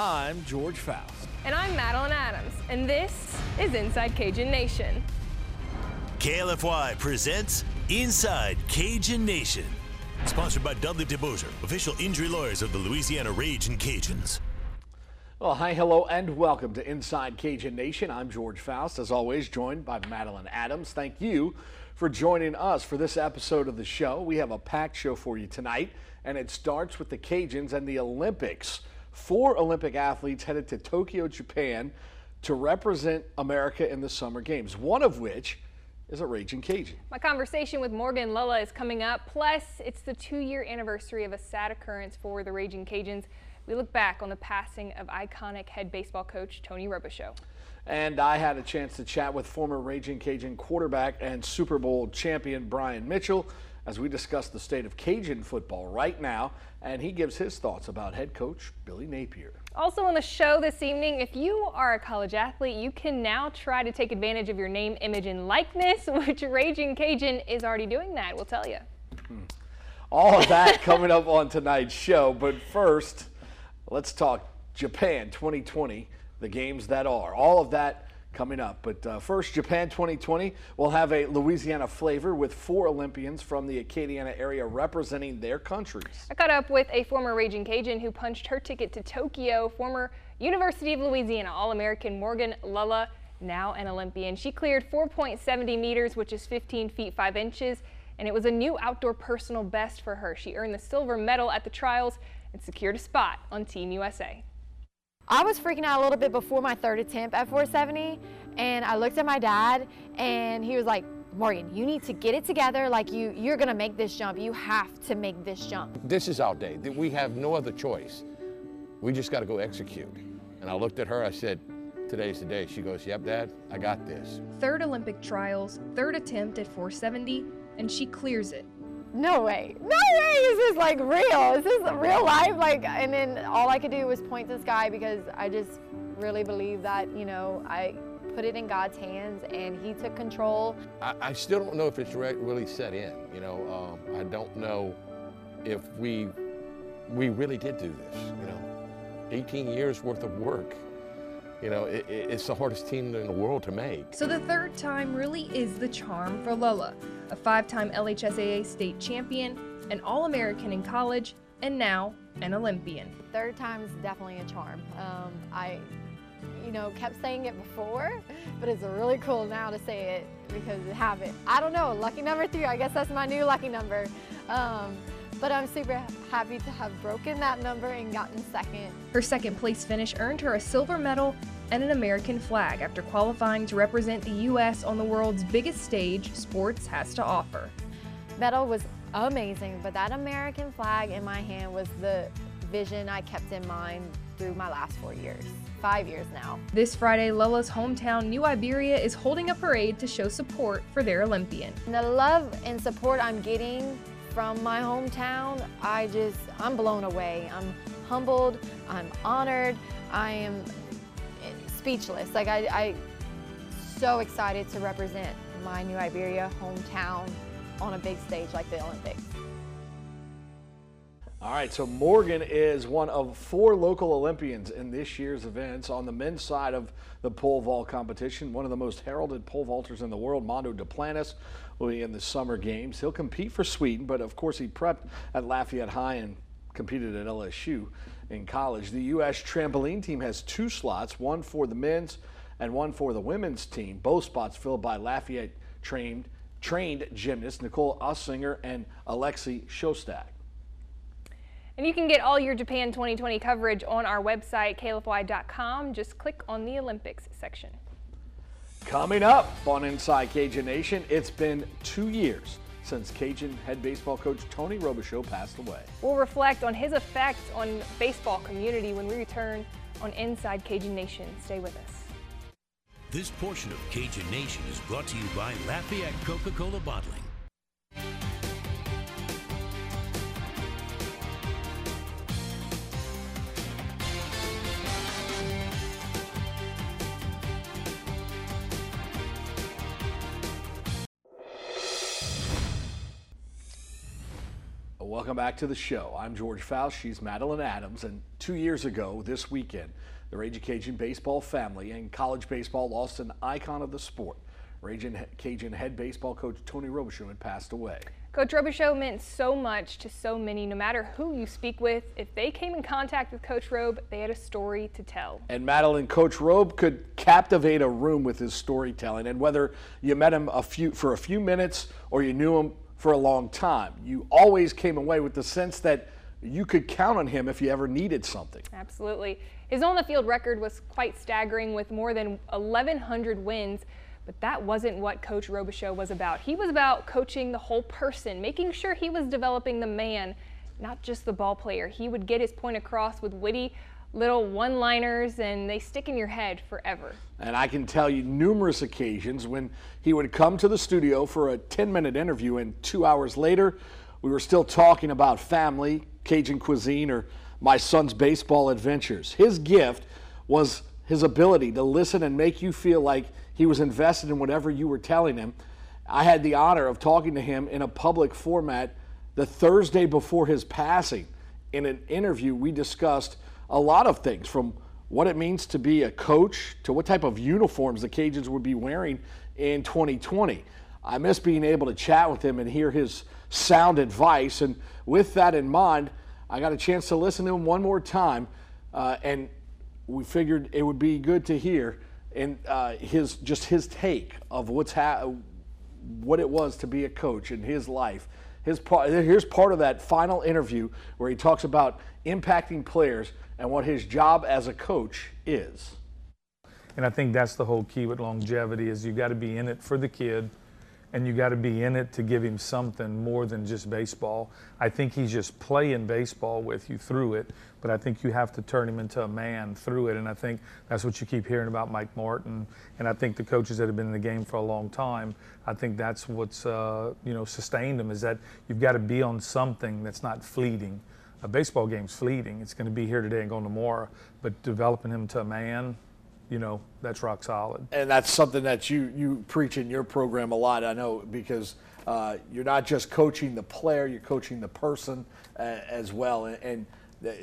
I'm George Faust. And I'm Madeline Adams, and this is Inside Cajun Nation. KLFY presents Inside Cajun Nation. Sponsored by Dudley DeBosier, official injury lawyers of the Louisiana Ragin' Cajuns. Well, hi, hello, and welcome to Inside Cajun Nation. I'm George Faust, as always, joined by Madeline Adams. Thank you for joining us for this episode of the show. We have a packed show for you tonight, and it starts with the Cajuns and the Olympics. Four Olympic athletes headed to Tokyo, Japan to represent America in the Summer Games, one of which is a Raging Cajun. My conversation with Morgan LeLeux is coming up. Plus, it's the two year anniversary of a sad occurrence for the Raging Cajuns. We look back on the passing of iconic head baseball coach Tony Robichaux. And I had a chance to chat with former Raging Cajun quarterback and Super Bowl champion Brian Mitchell as we discuss the state of Cajun football right now, and he gives his thoughts about head coach Billy Napier. Also on the show this evening, if you are a college athlete, you can now try to take advantage of your name, image, and likeness, which Raging Cajun is already doing that, we'll tell you. Hmm. All of that coming up on tonight's show, but first, let's talk Japan 2020, the games that are. All of that coming up. But uh, first, Japan 2020 will have a Louisiana flavor with four Olympians from the Acadiana area representing their countries. I caught up with a former Raging Cajun who punched her ticket to Tokyo, former University of Louisiana All-American Morgan LeLeux, now an Olympian. She cleared 4.70 meters, which is 15 feet 5 inches, and it was a new outdoor personal best for her. She earned the silver medal at the trials and secured a spot on Team USA. I was freaking out a little bit before my third attempt at 470 and I looked at my dad and he was like, Morgan, you need to get it together. Like you, you're gonna make this jump. You have to make this jump. This is our day. We have no other choice. We just got to go execute. And I looked at her. I said, "Today's the day." She goes, "Yep, Dad, I got this." Third Olympic trials, third attempt at 470, and she clears it no way, no way is this like real? Is this real life? Like, and then all I could do was point to the sky because I just really believe that, you know, I put it in God's hands and he took control. I, I still don't know if it's really set in, you know, um, I don't know if we, we really did do this, you know, 18 years worth of work. You know, it, it's the hardest team in the world to make. So the third time really is the charm for LeLeux, a five-time LHSAA state champion, an All-American in college, and now an Olympian. Third time is definitely a charm. Um, I, you know, kept saying it before, but it's really cool now to say it because I have it. I don't know, lucky number three, I guess that's my new lucky number. Um, but I'm super happy to have broken that number and gotten second. Her second place finish earned her a silver medal and an American flag after qualifying to represent the U.S. on the world's biggest stage sports has to offer. Medal was amazing, but that American flag in my hand was the vision I kept in mind through my last four years. Five years now. This Friday, LeLeux's hometown, New Iberia, is holding a parade to show support for their Olympian. The love and support I'm getting from my hometown, I just, I'm blown away. I'm humbled, I'm honored, I am speechless. Like I, I so excited to represent my New Iberia hometown on a big stage like the Olympics. All right, so Morgan is one of four local Olympians in this year's events. On the men's side of the pole vault competition, one of the most heralded pole vaulters in the world, Mondo Duplantis, will be in the summer games. He'll compete for Sweden, but of course he prepped at Lafayette High and competed at LSU in college. The U.S. trampoline team has two slots, one for the men's and one for the women's team. Both spots filled by Lafayette trained trained gymnasts Nicole Ahsinger and Alexi Shostak. And you can get all your Japan 2020 coverage on our website, klfy.com. Just click on the Olympics section. Coming up on Inside Cajun Nation, it's been two years since Cajun head baseball coach Tony Robichaux passed away. We'll reflect on his effect on baseball community when we return on Inside Cajun Nation. Stay with us. This portion of Cajun Nation is brought to you by Lafayette Coca-Cola Bottling. Back to the show. I'm George Faust. She's Madeline Adams. And two years ago this weekend, the Raging Cajun baseball family and college baseball lost an icon of the sport. Raging Cajun head baseball coach Tony Robichaux had passed away. Coach Robichaux meant so much to so many, no matter who you speak with. If they came in contact with Coach Robe, they had a story to tell. And Madeline, Coach Robe could captivate a room with his storytelling. And whether you met him a few for a few minutes or you knew him for a long time, you always came away with the sense that you could count on him if you ever needed something. Absolutely. His on the field record was quite staggering with more than 1,100 wins. But that wasn't what Coach Robichaux was about. He was about coaching the whole person, making sure he was developing the man, not just the ball player. He would get his point across with witty little one liners and they stick in your head forever. And I can tell you numerous occasions when he would come to the studio for a 10 minute interview, and two hours later, we were still talking about family, Cajun cuisine, or my son's baseball adventures. His gift was his ability to listen and make you feel like he was invested in whatever you were telling him. I had the honor of talking to him in a public format the Thursday before his passing. In an interview, we discussed a lot of things from what it means to be a coach to what type of uniforms the Cajuns would be wearing in 2020. I miss being able to chat with him and hear his sound advice. And with that in mind, I got a chance to listen to him one more time. Uh, and we figured it would be good to hear and uh, his just his take of what's ha- what it was to be a coach in his life. His part, here's part of that final interview where he talks about impacting players and what his job as a coach is. And I think that's the whole key with longevity is you got to be in it for the kid and you got to be in it to give him something more than just baseball. I think he's just playing baseball with you through it, but I think you have to turn him into a man through it. And I think that's what you keep hearing about Mike Martin. And I think the coaches that have been in the game for a long time, I think that's what's uh, you know sustained them is that you've got to be on something that's not fleeting. A baseball game's fleeting; it's going to be here today and gone tomorrow. But developing him to a man, you know, that's rock solid. And that's something that you you preach in your program a lot. I know because uh, you're not just coaching the player, you're coaching the person uh, as well. And, and the,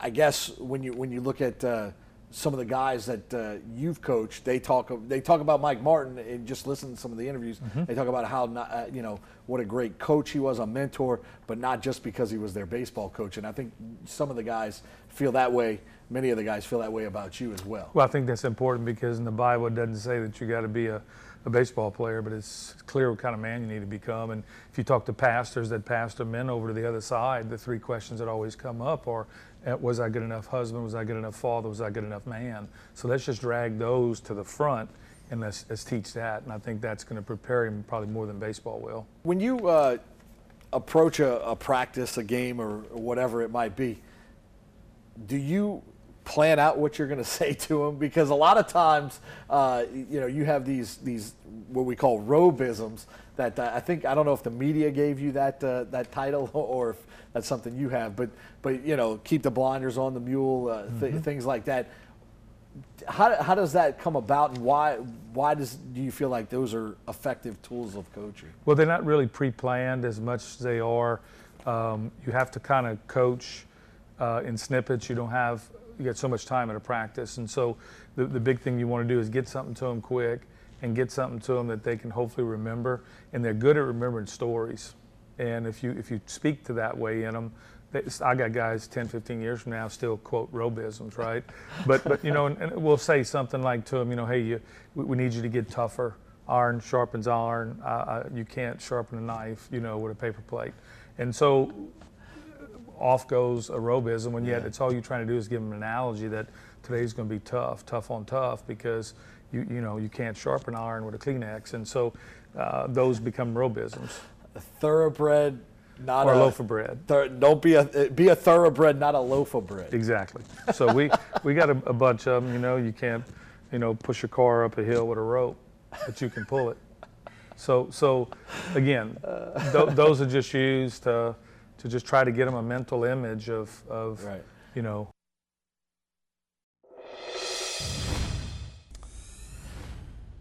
I guess when you when you look at uh, some of the guys that uh, you've coached, they talk they talk about Mike Martin and just listen to some of the interviews. Mm-hmm. They talk about how not, uh, you know what a great coach he was, a mentor, but not just because he was their baseball coach. And I think some of the guys feel that way. Many of the guys feel that way about you as well. Well, I think that's important because in the Bible it doesn't say that you got to be a, a baseball player, but it's clear what kind of man you need to become. And if you talk to pastors that pastor men over to the other side, the three questions that always come up are was I good enough husband? Was I good enough father? Was I good enough man? So let's just drag those to the front and let's, let's teach that. And I think that's going to prepare him probably more than baseball will. When you uh, approach a, a, practice, a game, or whatever it might be, do you plan out what you're going to say to them because a lot of times uh, you know you have these these what we call robisms that uh, I think I don't know if the media gave you that uh, that title or if that's something you have but but you know keep the blinders on the mule uh, th- mm-hmm. things like that. How, how does that come about and why why does do you feel like those are effective tools of coaching? Well they're not really pre-planned as much as they are. Um, you have to kind of coach uh, in snippets. You don't have you get so much time in a practice. And so the, the big thing you want to do is get something to them quick and get something to them that they can hopefully remember. And they're good at remembering stories. And if you if you speak to that way in them, I got guys 10, 15 years from now still quote robisms, right? but but you know, and, and, we'll say something like to them, you know, hey, you, we, we need you to get tougher. Iron sharpens iron. Uh you can't sharpen a knife, you know, with a paper plate. And so off goes aerobism when yet yeah. it's all you're trying to do is give them an analogy that today's going to be tough, tough on tough because you you know you can't sharpen iron with a Kleenex, and so uh, those become robisms. A thoroughbred, not or a, loaf of bread. Thir- don't be a be a thoroughbred, not a loaf of bread. Exactly. So we we got a, a bunch of them. You know, you can't you know push a car up a hill with a rope, but you can pull it. So so again, th- those are just used to to just try to get them a mental image of, of right. you know.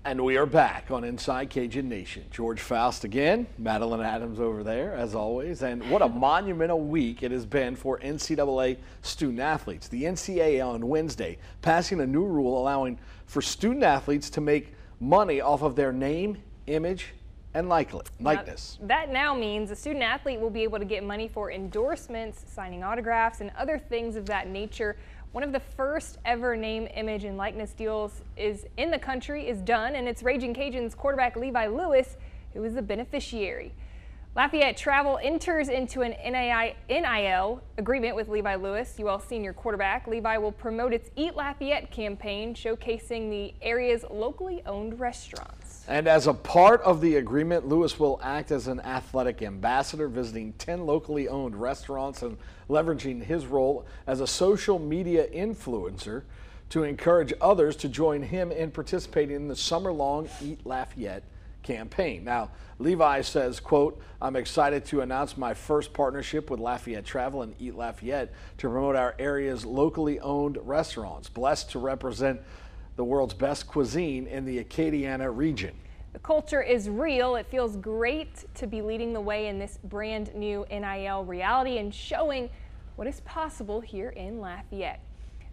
And we are back on Inside Cajun Nation. George Faust again, Madeline Adams over there, as always. And what a monumental week it has been for NCAA student athletes. The NCAA on Wednesday passing a new rule allowing for student athletes to make money off of their name, image, and likeness. That now means a student athlete will be able to get money for endorsements, signing autographs, and other things of that nature. One of the first ever name, image, and likeness deals is in the country is done, and it's Raging Cajuns quarterback Levi Lewis who is the beneficiary. Lafayette Travel enters into an NIL agreement with Levi Lewis, UL senior quarterback. Levi will promote its Eat Lafayette campaign, showcasing the area's locally owned restaurants. And as a part of the agreement, Lewis will act as an athletic ambassador, visiting 10 locally owned restaurants and leveraging his role as a social media influencer to encourage others to join him in participating in the summer long Eat Lafayette campaign. Now, Levi says, quote, I'm excited to announce my first partnership with Lafayette Travel and Eat Lafayette to promote our area's locally owned restaurants. Blessed to represent the world's best cuisine in the Acadiana region. The culture is real. It feels great to be leading the way in this brand new NIL reality and showing what is possible here in Lafayette.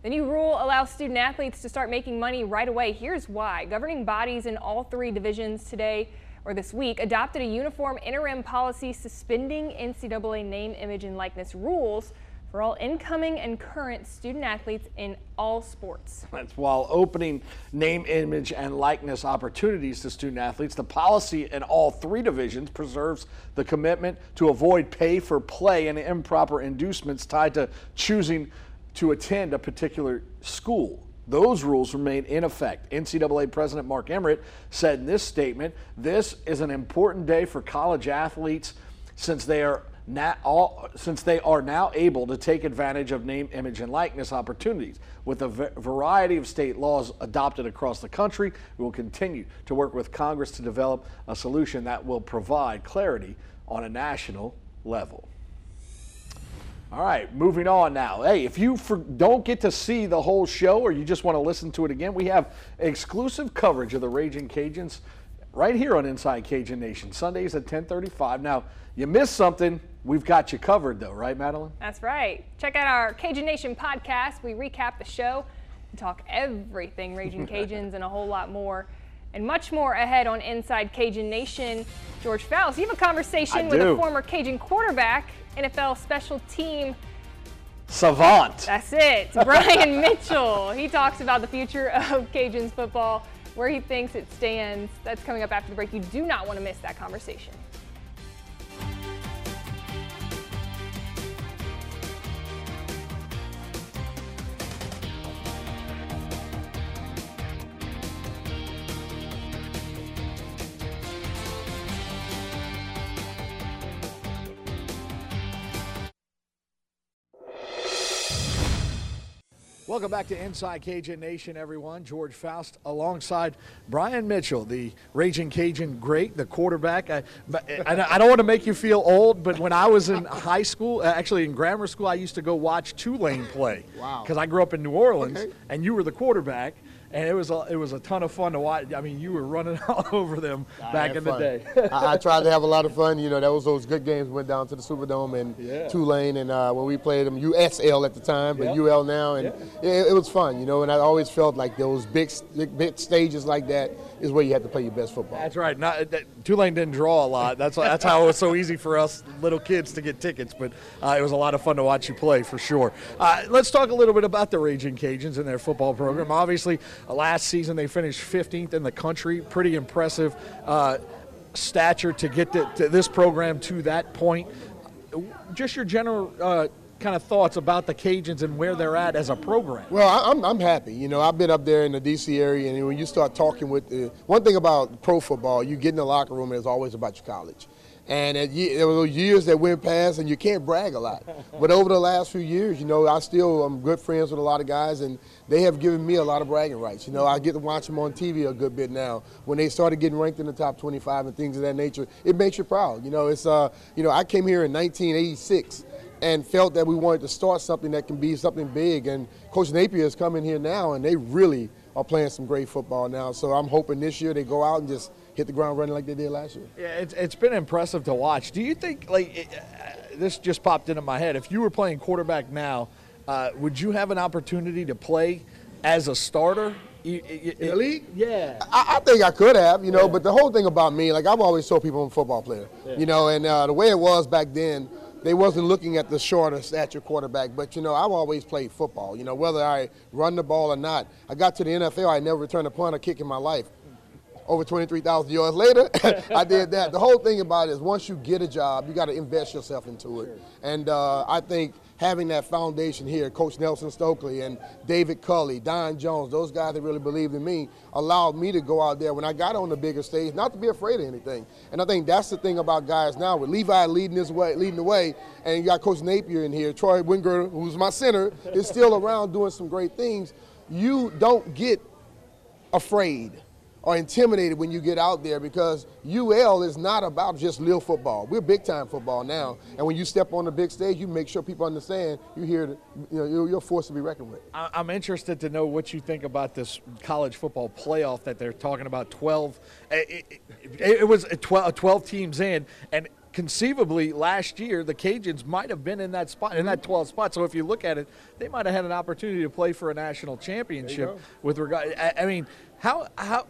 The new rule allows student athletes to start making money right away. Here's why. Governing bodies in all three divisions today or this week adopted a uniform interim policy suspending NCAA name, image, and likeness rules for all incoming and current student athletes in all sports. That's while opening name, image, and likeness opportunities to student athletes. The policy in all three divisions preserves the commitment to avoid pay for play and improper inducements tied to choosing to attend a particular school. Those rules remain in effect. NCAA President Mark Emmert said in this statement, this is an important day for college athletes since they are now, all, since they are now able to take advantage of name, image, and likeness opportunities. With a variety of state laws adopted across the country, we will continue to work with Congress to develop a solution that will provide clarity on a national level. All right, moving on now. Hey, if you for, don't get to see the whole show or you just want to listen to it again, we have exclusive coverage of the Raging Cajuns right here on Inside Cajun Nation, Sundays at 1035. Now, you missed something, we've got you covered though, right, Madeline? That's right. Check out our Cajun Nation podcast. We recap the show and talk everything Raging Cajuns and a whole lot more and much more ahead on Inside Cajun Nation. George Faust, you have a conversation I with do. a former Cajun quarterback NFL special team savant. That's it. Brian Mitchell. He talks about the future of Cajuns football, where he thinks it stands. That's coming up after the break. You do not want to miss that conversation. Welcome back to Inside Cajun Nation, everyone. George Faust alongside Brian Mitchell, the Raging Cajun great, the quarterback. I, I don't want to make you feel old, but when I was in high school, uh, actually in grammar school, I used to go watch Tulane play. Wow. Because I grew up in New Orleans, Okay. and you were the quarterback. And it was a, it was a ton of fun to watch. I mean, you were running all over them I back in the day. I, I tried to have a lot of fun. You know, that was those good games. Went down to the Superdome and Yeah. Tulane, and uh, when we played them, USL at the time, but Yeah. UL now, and it, it was fun. You know, and I always felt like those big, big, stages like that is where you have to play your best football. That's right. Not, that, Tulane didn't draw a lot. That's that's how it was so easy for us little kids to get tickets. But uh, it was a lot of fun to watch you play for sure. Uh, let's talk a little bit about the Raging Cajuns and their football program. Obviously, uh, last season they finished 15th in the country. Pretty impressive uh, stature to get to, to this program to that point. Just your general. Uh, Kind of thoughts about the Cajuns and where they're at as a program. Well, I'm, I'm happy. You know, I've been up there in the D.C. area, and when you start talking with the one thing about pro football, you get in the locker room, and it's always about your college. And ye- there were years that went past, and you can't brag a lot. But over the last few years, you know, I still am good friends with a lot of guys, and they have given me a lot of bragging rights. You know, I get to watch them on TV a good bit now. When they started getting ranked in the top 25 and things of that nature, it makes you proud. You know, it's uh, you know, I came here in 1986 and felt that we wanted to start something that can be something big. And Coach Napier is coming here now, and they really are playing some great football now. So I'm hoping this year they go out and just hit the ground running like they did last year. Yeah, it's, it's been impressive to watch. Do you think, like, it, uh, this just popped into my head. If you were playing quarterback now, uh, would you have an opportunity to play as a starter? You- you- In the league? Yeah. I, I think I could have, you know, but the whole thing about me, like I've always told people I'm a football player, you know, and uh, the way it was back then, they wasn't looking at the shorter stature quarterback, but you know, I've always played football, you know, whether I run the ball or not. I got to the NFL, I never returned a punt or kick in my life. Over 23,000 yards later, I did that. The whole thing about it is once you get a job, you got to invest yourself into it. And uh, I think having that foundation here, Coach Nelson Stokely and David Culley, Don Jones, those guys that really believed in me, allowed me to go out there when I got on the bigger stage, not to be afraid of anything. And I think that's the thing about guys now, with Levi leading this way, leading the way, and you got Coach Napier in here, Troy Winger, who's my center, is still around doing some great things. You don't get afraid or intimidated when you get out there because UL is not about just little football. We're big time football now, and when you step on the big stage, you make sure people understand you're here. To, you know, you're, you're a force to be reckoned with. I- I'm interested to know what you think about this college football playoff that they're talking about. 12, it, it, it- it was 12, 12 teams in, and conceivably last year the Cajuns might have been in that spot, in that 12 spot. So if you look at it, they might have had an opportunity to play for a national championship. With regard, I, I mean, how how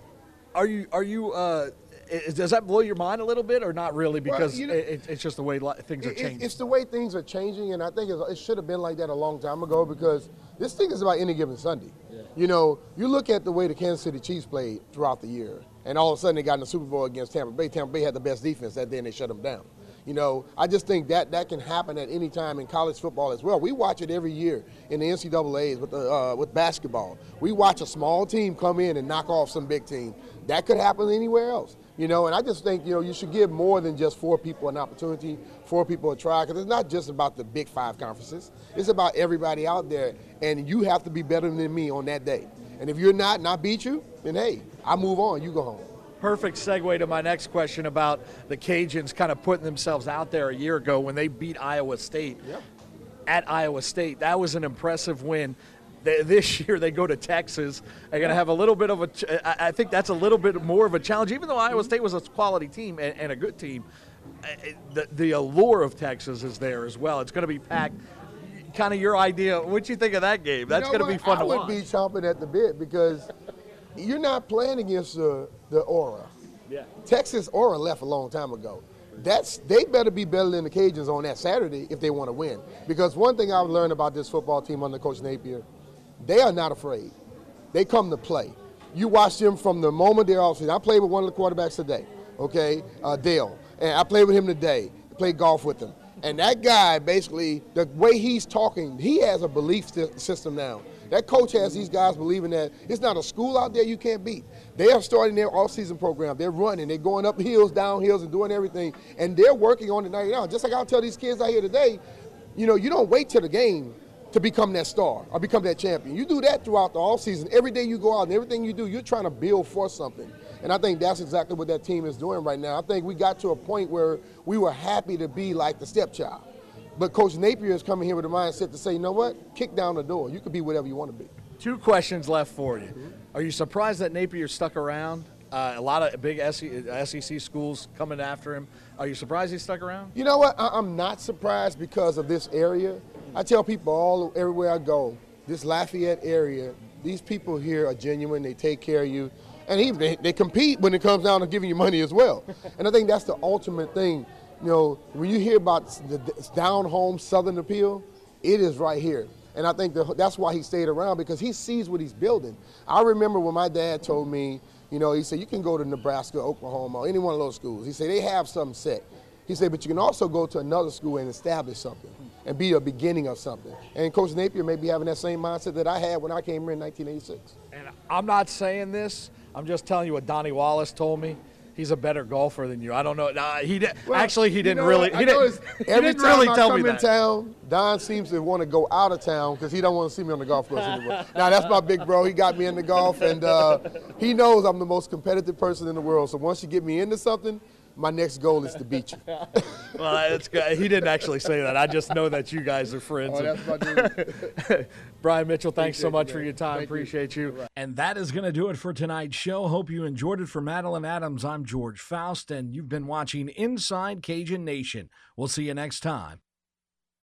are you are you? Uh, i- does that blow your mind a little bit, or not really? Because you know- it, it- it's just the way things are It- it- changing. It's the way things are changing, and I think it should have been like that a long time ago because this thing is about any given Sunday. You know, you look at the way the Kansas City Chiefs played throughout the year, and all of a sudden they got in the Super Bowl against Tampa Bay. Tampa Bay had the best defense that day, and they shut them down. You know, I just think that that can happen at any time in college football as well. We watch it every year in the NCAA's with the uh, with basketball. We watch a small team come in and knock off some big team. That could happen anywhere else. You know, and I just think you know you should give more than just four people an opportunity, four people a try, because it's not just about the big five conferences. It's about everybody out there, and you have to be better than me on that day. And if you're not, and I beat you, then hey, I move on. You go home. Perfect segue to my next question about the Cajuns kind of putting themselves out there a year ago when they beat Iowa State at Iowa State. That was an impressive win. Th- This year they go to Texas. They're going to have a little bit of a. ch- I I think that's a little bit more of a challenge, even though Iowa State was a quality team and, and a good team. The, the allure of Texas is there as well. It's going to be packed. Kind of your idea. What you think of that game? That's You know going to be fun I to would watch. be chomping at the bit because you're not playing against the, the aura. Yeah. Texas aura left a long time ago. That's they better be better than the Cajuns on that Saturday if they want to win. Because one thing I've learned about this football team under Coach Napier, they are not afraid. They come to play. You watch them from the moment they're off. I played with one of the quarterbacks today, okay, uh, Dale, and I played with him today. Played golf with him, and that guy basically the way he's talking, he has a belief system now. That coach has these guys believing that it's not a school out there you can't beat. They are starting their off-season program. They're running. They're going up hills, down hills, and doing everything. And they're working on it now. Just like I'll tell these kids out here today, you know, you don't wait till the game to become that star or become that champion. You do that throughout the offseason. Every day you go out and everything you do, you're trying to build for something. And I think that's exactly what that team is doing right now. I think we got to a point where we were happy to be like the stepchild. But Coach Napier is coming here with a mindset to say, you know what? Kick down the door. You can be whatever you want to be. Two questions left for you. Are you surprised that Napier stuck around? Uh, a lot of big SEC, SEC schools coming after him. Are you surprised he stuck around? You know what? I, I'm not surprised because of this area. I tell people all everywhere I go, this Lafayette area, these people here are genuine. They take care of you, and even they, they compete when it comes down to giving you money as well. and I think that's the ultimate thing. You know, when you hear about the down home Southern appeal, it is right here. And I think the, that's why he stayed around because he sees what he's building. I remember when my dad told me, you know, he said, you can go to Nebraska, Oklahoma, or any one of those schools. He said, they have something set. He said, but you can also go to another school and establish something and be a beginning of something. And Coach Napier may be having that same mindset that I had when I came here in 1986. And I'm not saying this. I'm just telling you what Donnie Wallace told me. He's a better golfer than you. I don't know. Nah, he did, Well, actually he didn't know really. He didn't, he every didn't time really I tell come me in that. town, Don seems to want to go out of town because he don't want to see me on the golf course anymore. now that's my big bro. He got me into golf, and uh, he knows I'm the most competitive person in the world. So once you get me into something, my next goal is to beat you. Well, that's good. He didn't actually say that. I just know that you guys are friends. Oh, that's my dude. Brian Mitchell, thanks so much you, for your time. Thank you. Appreciate you. And that is going to do it for tonight's show. Hope you enjoyed it. For Madeline Adams, I'm George Faust, and you've been watching Inside Cajun Nation. We'll see you next time